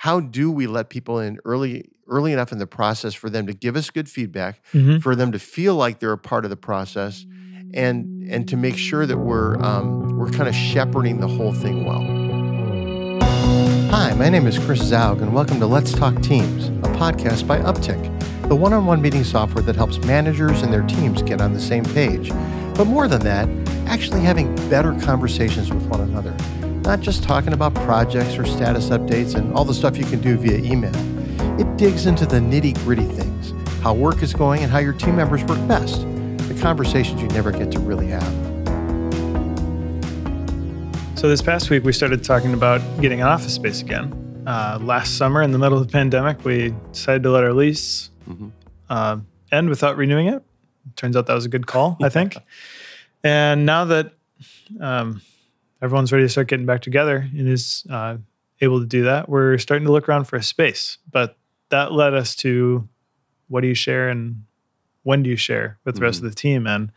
how do we let people in early early enough in the process for them to give us good feedback, Mhm. for them to feel like they're a part of the process, and and to make sure that we're um, we're kind of shepherding the whole thing well. Hi, my name is Chris Zaug, and welcome to Let's Talk Teams, a podcast by Uptick, the one-on-one meeting software that helps managers and their teams get on the same page. But more than that, actually having better conversations with one another, not just talking about projects or status updates and all the stuff you can do via email. It digs into the nitty-gritty things, how work is going and how your team members work best, the conversations you never get to really have. So this past week, we started talking about getting an office space again. Uh, last summer, in the middle of the pandemic, we decided to let our lease Mhm. uh, end without renewing it. Turns out that was a good call, I think. And now that um, everyone's ready to start getting back together and is uh, able to do that, we're starting to look around for a space. But that led us to what do you share and when do you share with the rest of the team? And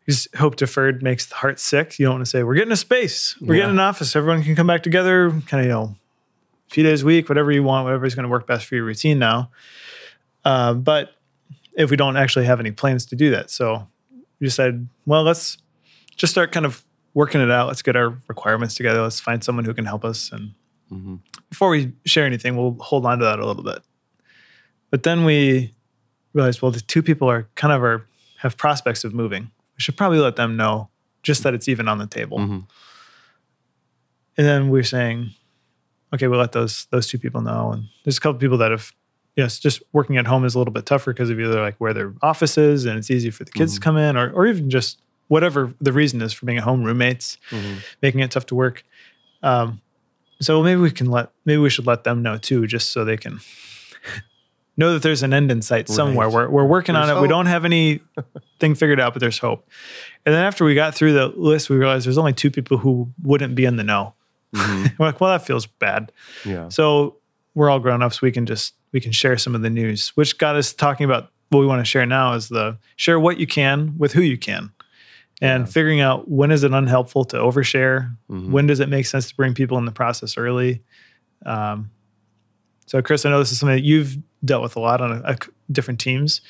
because hope deferred makes the heart sick. You don't want to say, we're getting a space, we're Yeah. getting an office, everyone can come back together, kind of, you know, a few days a week, whatever you want, whatever is going to work best for your routine now. Uh, but if we don't actually have any plans to do that, so we decided, well, let's just start kind of working it out. Let's get our requirements together. Let's find someone who can help us. And Mhm. before we share anything, we'll hold on to that a little bit. But then we realized, well, the two people are kind of are have prospects of moving. We should probably let them know just that it's even on the table. Mhm. And then we're saying, okay, we'll let those those two people know. And there's a couple people that have, yes, just working at home is a little bit tougher because of either like where their office is and it's easy for the kids to come in, or or even just whatever the reason is for being at home, roommates, Mhm. making it tough to work. Um, so maybe we can let maybe we should let them know too, just so they can know that there's an end in sight somewhere. Right. We're we're working on There's it. We don't have anything figured out, but there's hope. And then after we got through the list, we realized there's only two people who wouldn't be in the know. Mhm. We're like, well, that feels bad. Yeah. So we're all grown ups. We can just we can share some of the news, which got us talking about what we want to share now is the share what you can with who you can, and Yeah. figuring out when is it unhelpful to overshare, Mhm. when does it make sense to bring people in the process early. Um, so Chris, I know this is something that you've dealt with a lot on a, a different teams,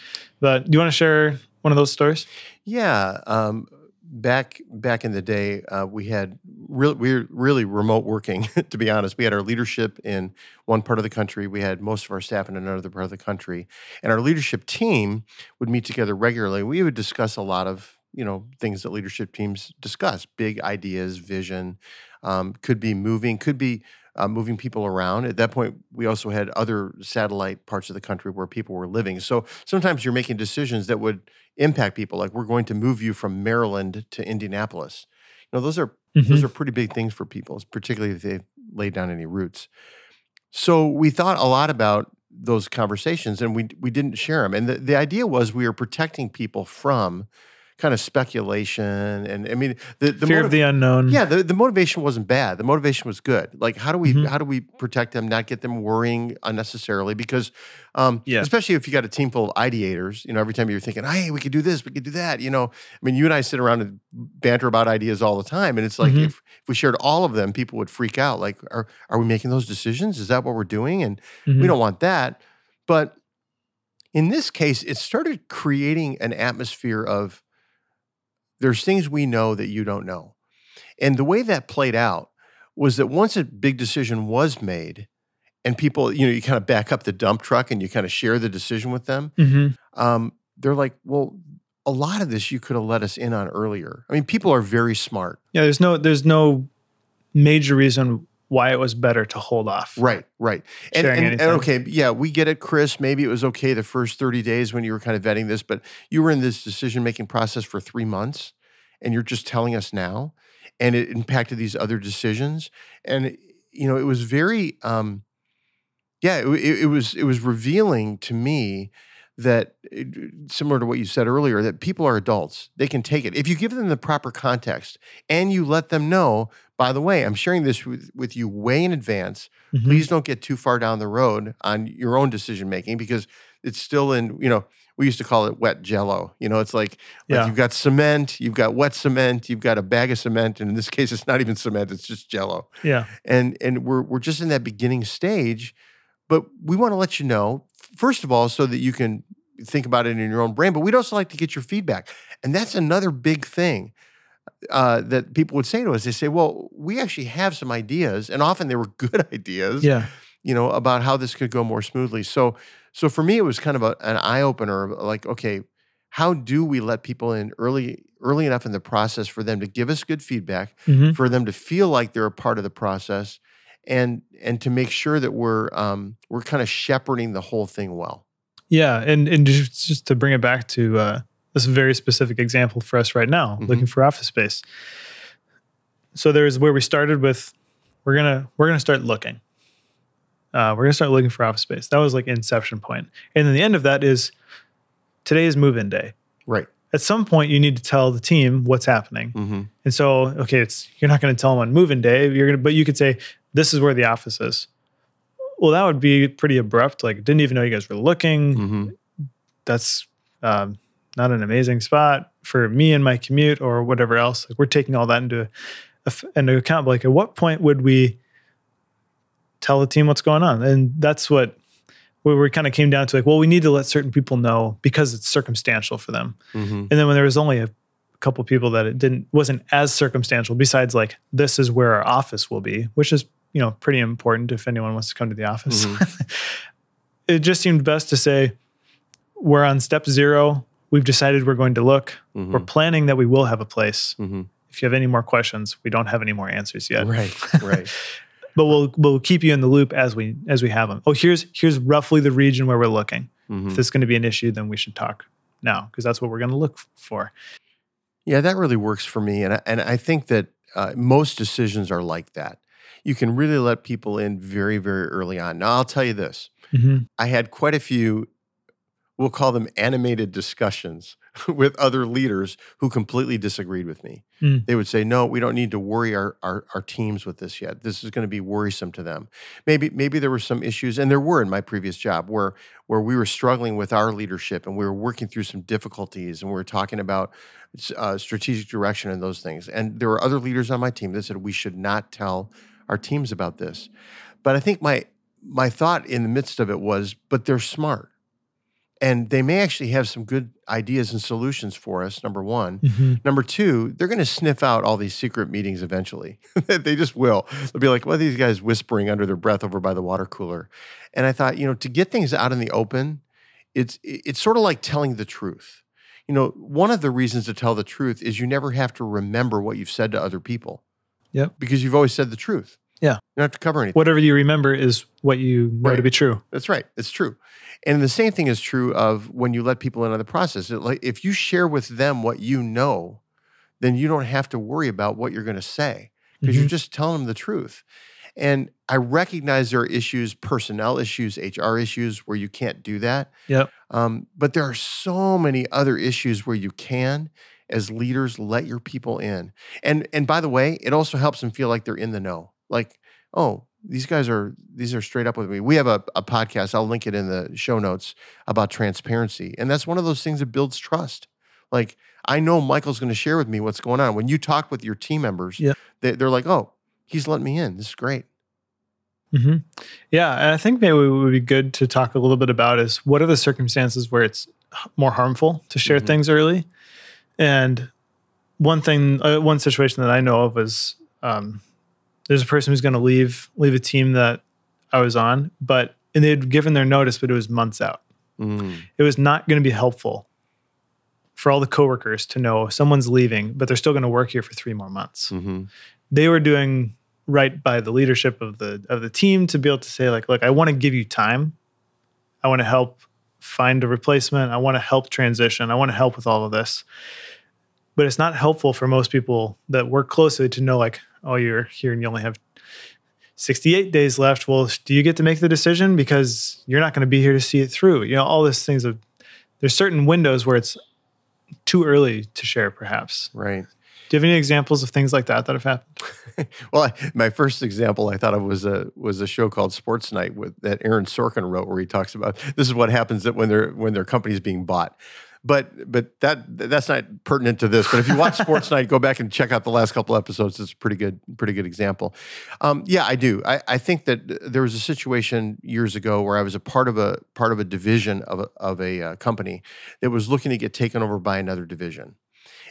but do you want to share one of those stories? Yeah, um, back back in the day, uh, we had real we were really remote working. to be honest, we had our leadership in one part of the country. We had most of our staff in another part of the country, and our leadership team would meet together regularly. We would discuss a lot of you know things that leadership teams discuss: big ideas, vision. Um, could be moving, could be uh, moving people around. At that point, we also had other satellite parts of the country where people were living. So sometimes you're making decisions that would impact people. Like we're going to move you from Maryland to Indianapolis. You know, those are those are pretty big things for people, particularly if they've laid down any roots. So we thought a lot about those conversations, and we we didn't share them. And the, the idea was we were protecting people from kind of speculation. And I mean, the, the Fear motiv- of the unknown. yeah, the, the motivation wasn't bad. The motivation was good. Like, how do we Mhm. how do we protect them, not get them worrying unnecessarily? Because, um, Yeah. especially if you got a team full of ideators, you know, every time you're thinking, hey, we could do this, we could do that. You know, I mean, you and I sit around and banter about ideas all the time, and it's like Mhm. if, if we shared all of them, people would freak out. Like, are are we making those decisions? Is that what we're doing? And Mhm. we don't want that. But in this case, it started creating an atmosphere of there's things we know that you don't know. And the way that played out was that once a big decision was made and people, you know, you kind of back up the dump truck and you kind of share the decision with them, Mhm. um, they're like, well, a lot of this you could have let us in on earlier. I mean, people are very smart. Yeah, there's no there's no major reason why it was better to hold off. Right, right. And, and, and okay, yeah, we get it, Chris. Maybe it was okay the first 30 days when you were kind of vetting this, but you were in this decision making process for three months and you're just telling us now. And it impacted these other decisions. And, you know, it was very, um, yeah, it, it, it was it was revealing to me that similar to what you said earlier that people are adults they can take it if you give them the proper context and you let them know by the way i'm sharing this with, with you way in advance Mhm. please don't get too far down the road on your own decision making because it's still in you know we used to call it wet jello. You know, it's like, like Yeah. you've got cement, you've got wet cement, you've got a bag of cement, and in this case, it's not even cement; it's just jello. Yeah. And and we're we're just in that beginning stage, but we want to let you know first of all so that you can think about it in your own brain. But we'd also like to get your feedback, and that's another big thing uh, that people would say to us. They say, "Well, we actually have some ideas, and often they were good ideas." Yeah. you know, about how this could go more smoothly. So, so for me, it was kind of a, an eye opener. Like, okay, how do we let people in early, early enough in the process for them to give us good feedback, hmm for them to feel like they're a part of the process, and and to make sure that we're um, we're kind of shepherding the whole thing well. Yeah, and and just, just to bring it back to uh, this is a very specific example for us right now, Mhm. looking for office space. So there's where we started with. We're gonna we're gonna start looking. Uh, we're gonna start looking for office space. That was like inception point, and then the end of that is today is move-in day. Right. At some point, you need to tell the team what's happening. Mm-hmm. And so, okay, it's you're not going to tell them on move-in day. You're gonna, but you could say this is where the office is. Well, that would be pretty abrupt. Like, didn't even know you guys were looking. Mm-hmm. That's um, not an amazing spot for me and my commute or whatever else. Like, we're taking all that into into account. But like, at what point would we tell the team what's going on? And that's what we kind of came down to. Like, well, we need to let certain people know because it's circumstantial for them. Mm-hmm. And then when there was only a couple people that it didn't wasn't as circumstantial, besides like this is where our office will be, which is you know pretty important if anyone wants to come to the office. it just seemed best to say we're on step zero. We've decided we're going to look. Mm-hmm. We're planning that we will have a place. Mm-hmm. If you have any more questions, we don't have any more answers yet. Right. Right. But we'll we'll keep you in the loop as we as we have them. Oh, here's here's roughly the region where we're looking. Mhm. If this is going to be an issue, then we should talk now because that's what we're going to look for. Yeah, that really works for me, and I, and I think that uh, most decisions are like that. You can really let people in very very early on. Now, I'll tell you this: Mhm. I had quite a few, we'll call them animated discussions with other leaders who completely disagreed with me. Mm. They would say, "No, we don't need to worry our, our our teams with this yet. This is going to be worrisome to them." Maybe maybe there were some issues, and there were in my previous job where where we were struggling with our leadership and we were working through some difficulties, and we were talking about uh, strategic direction and those things. And there were other leaders on my team that said we should not tell our teams about this. But I think my my thought in the midst of it was, but they're smart. And they may actually have some good ideas and solutions for us, number one. Mhm. Number two, they're going to sniff out all these secret meetings eventually. they just will. They'll be like, well, these guys whispering under their breath over by the water cooler. And I thought, you know, to get things out in the open, it's it's sort of like telling the truth. You know, one of the reasons to tell the truth is you never have to remember what you've said to other people. Yep. Because you've always said the truth. Yeah. You don't have to cover anything. Whatever you remember is what you know to be true. That's right. It's true. And the same thing is true of when you let people into the process. It, like if you share with them what you know, then you don't have to worry about what you're going to say because Mhm. you're just telling them the truth. And I recognize there are issues, personnel issues, HR issues where you can't do that. Yep. Um, but there are so many other issues where you can, as leaders, let your people in. And and by the way, it also helps them feel like they're in the know. Like, oh, these guys are these are straight up with me. We have a, a podcast, I'll link it in the show notes about transparency. And that's one of those things that builds trust. Like, I know Michael's going to share with me what's going on. When you talk with your team members, Yeah. they, they're like, oh, he's letting me in. This is great. hmm Yeah, and I think maybe it would be good to talk a little bit about is what are the circumstances where it's more harmful to share Mhm. things early. And one thing, uh, one situation that I know of is um, there's a person who's going to leave leave a team that I was on, but and they'd given their notice, but it was months out. Mm, It was not going to be helpful for all the coworkers to know someone's leaving, but they're still going to work here for three more months. Hmm they were doing right by the leadership of the of the team to be able to say like look i want to give you time. I want to help find a replacement. I want to help transition. I want to help with all of this. But it's not helpful for most people that work closely to know like oh you're here and you only have 68 days left well do you get to make the decision because you're not going to be here to see it through you know all these things of there's certain windows where it's too early to share perhaps Right. Do you have any examples of things like that that have happened? well, I, my first example I thought of was a was a show called Sports Night with that Aaron Sorkin wrote, where he talks about this is what happens that when their when their company's being bought. But but that that's not pertinent to this. But if you watch Sports Night, go back and check out the last couple episodes. It's a pretty good pretty good example. Um, yeah, I do. I, I think that there was a situation years ago where I was a part of a part of a division of a, of a uh, company that was looking to get taken over by another division.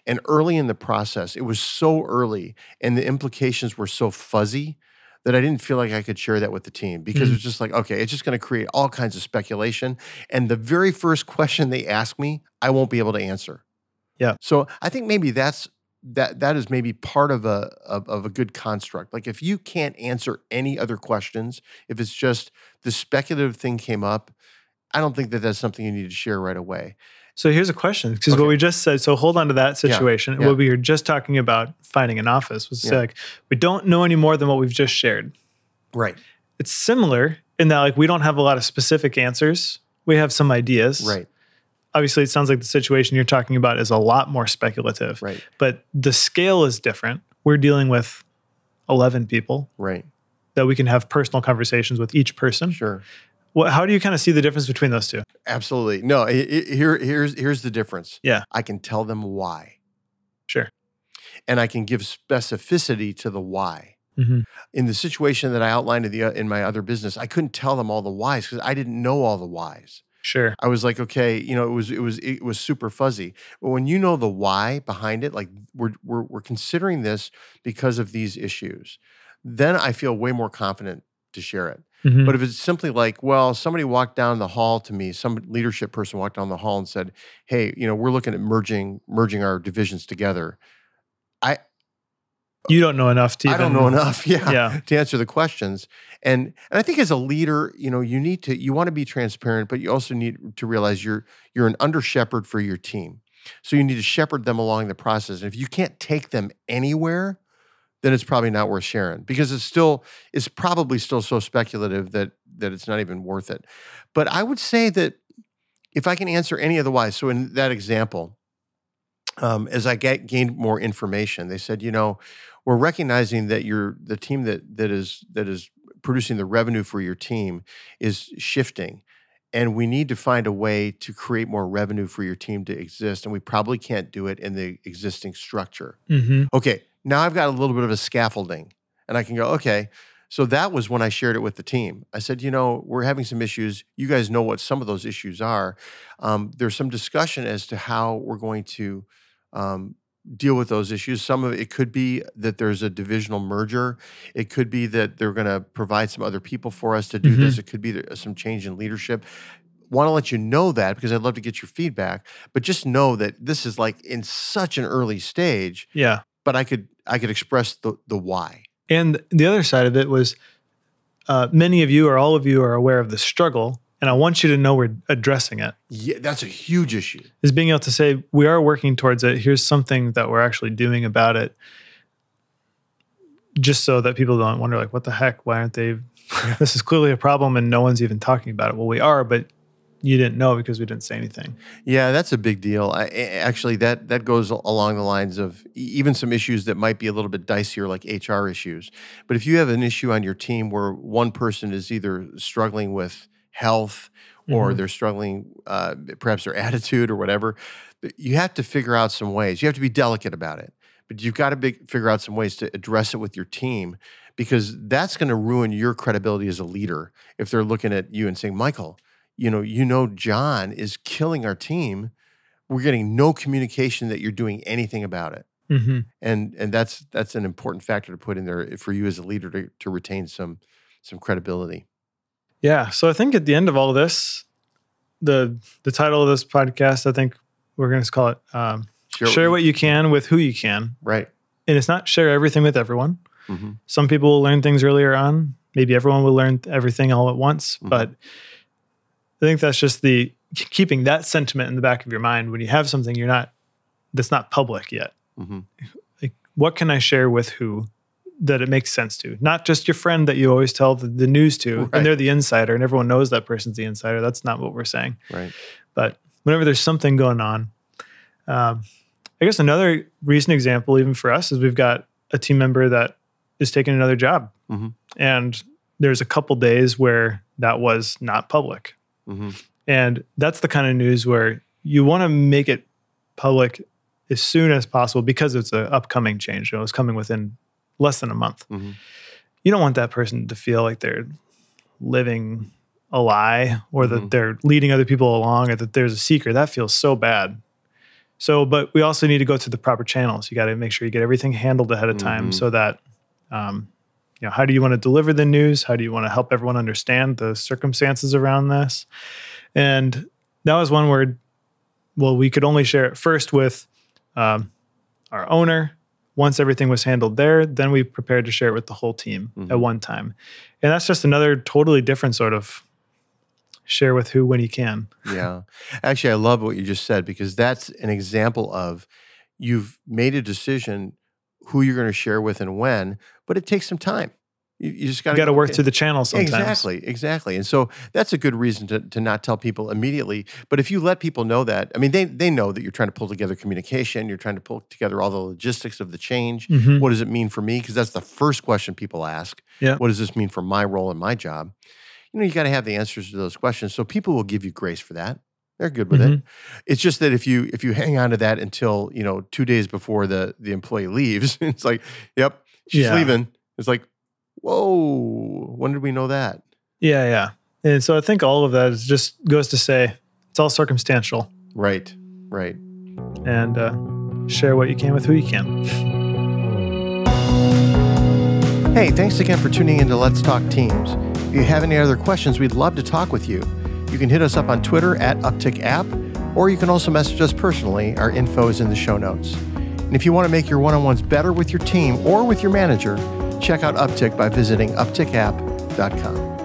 And early in the process, it was so early, and the implications were so fuzzy that I didn't feel like I could share that with the team because Mm. it was just like, okay, it's just going to create all kinds of speculation. And the very first question they ask me, I won't be able to answer. Yeah. So I think maybe that's that that is maybe part of a of, of a good construct. Like if you can't answer any other questions, if it's just the speculative thing came up, I don't think that that's something you need to share right away. So here's a question because Okay. what we just said. So hold on to that situation. yeah. What we were just talking about finding an office was Yeah. like we don't know any more than what we've just shared. Right. It's similar in that like we don't have a lot of specific answers. We have some ideas. Right. Obviously, it sounds like the situation you're talking about is a lot more speculative. Right. But the scale is different. We're dealing with 11 people Right. that we can have personal conversations with each person. Sure. What, how do you kind of see the difference between those two? Absolutely. No, i- i- here here's here's the difference. Yeah. I can tell them why. Sure. And I can give specificity to the why. hmm In the situation that I outlined in the in my other business, I couldn't tell them all the whys because I didn't know all the whys. Sure. I was like, okay, you know, it was it was it was super fuzzy. But when you know the why behind it, like we're we're we're considering this because of these issues, then I feel way more confident to share it. Mhm. But if it's simply like, well, somebody walked down the hall to me, some leadership person walked down the hall and said, "Hey, you know, we're looking at merging merging our divisions together." I you don't know enough to I don't know enough, yeah, Yeah. to answer the questions. And and I think as a leader, you know, you need to you want to be transparent, but you also need to realize you're you're an under shepherd for your team. So you need to shepherd them along the process. And if you can't take them anywhere, then it's probably not worth sharing because it's still it's probably still so speculative that that it's not even worth it. But I would say that if I can answer any of the whys, so in that example, um, as I get, gained more information, they said, you know, we're recognizing that you're the team that that is that is producing the revenue for your team is shifting. And we need to find a way to create more revenue for your team to exist. And we probably can't do it in the existing structure. Mhm. Okay, now I've got a little bit of a scaffolding, and I can go, okay. So that was when I shared it with the team. I said, you know, we're having some issues. You guys know what some of those issues are. Um, there's some discussion as to how we're going to um, deal with those issues. Some of it could be that there's a divisional merger. It could be that they're going to provide some other people for us to do this. It could be some change in leadership. Want to let you know that because I'd love to get your feedback. But just know that this is like in such an early stage. Yeah. But I could I could express the the why. And the other side of it was uh, many of you or all of you are aware of the struggle. And I want you to know we're addressing it. Yeah, that's a huge issue. Is being able to say, we are working towards it. Here's something that we're actually doing about it. Just so that people don't wonder, like, what the heck? Why aren't they? this is clearly a problem and no one's even talking about it. Well, we are, but you didn't know because we didn't say anything. Yeah, that's a big deal. I, actually, that that goes along the lines of even some issues that might be a little bit dicier, like HR issues. But if you have an issue on your team where one person is either struggling with health or Mhm. they're struggling, uh, perhaps their attitude or whatever, you have to figure out some ways. You have to be delicate about it, but you've got to big, figure out some ways to address it with your team because that's going to ruin your credibility as a leader if they're looking at you and saying, Michael, you know, you know, John is killing our team. We're getting no communication that you're doing anything about it. Mm-hmm. And and that's that's an important factor to put in there for you as a leader to, to retain some some credibility. Yeah. So I think at the end of all this, the the title of this podcast, I think we're going to call it um, "Share What You Can with Who You Can," right. and it's not share everything with everyone. hmm Some people will learn things earlier on. Maybe everyone will learn everything all at once. Mhm. But I think that's just the keeping that sentiment in the back of your mind when you have something you're not that's not public yet. hmm Like, what can I share with who that it makes sense to? Not just your friend that you always tell the, the news to, Right. and they're the insider, and everyone knows that person's the insider. That's not what we're saying. Right. But whenever there's something going on, um, I guess another recent example, even for us, is we've got a team member that is taking another job, Mhm. and there's a couple days where that was not public, hmm and that's the kind of news where you want to make it public as soon as possible because it's an upcoming change. You know, it's coming within less than a month. hmm You don't want that person to feel like they're living a lie or that Mhm. they're leading other people along or that there's a secret. That feels so bad. So, but we also need to go through the proper channels. You got to make sure you get everything handled ahead of time Mhm. so that, um, you know, how do you want to deliver the news? How do you want to help everyone understand the circumstances around this? And that was one word. Well, we could only share it first with um, our owner. Once everything was handled there, then we prepared to share it with the whole team Mhm. at one time. And that's just another totally different sort of share with who when you can. Yeah. Actually, I love what you just said because that's an example of you've made a decision who you're going to share with and when, but it takes some time. You, you just got to work through the channels sometimes. Exactly, exactly. And so that's a good reason to, to not tell people immediately. But if you let people know that, I mean, they, they know that you're trying to pull together communication, you're trying to pull together all the logistics of the change. Mhm. What does it mean for me? Because that's the first question people ask. Yeah. What does this mean for my role and my job? You know, you got to have the answers to those questions. So people will give you grace for that. They're good with it. Mhm. It's just that if you if you hang on to that until you know two days before the the employee leaves, it's like, yep, she's Yeah. leaving. It's like, whoa, when did we know that? Yeah, yeah. And so I think all of that is just goes to say it's all circumstantial Right, right. and uh, share what you can with who you can. Hey, thanks again for tuning in to Let's Talk Teams. If you have any other questions, we'd love to talk with you. You can hit us up on Twitter at Uptick App, or you can also message us personally. Our info is in the show notes. And if you want to make your one on ones better with your team or with your manager, check out Uptick by visiting uptickapp.com.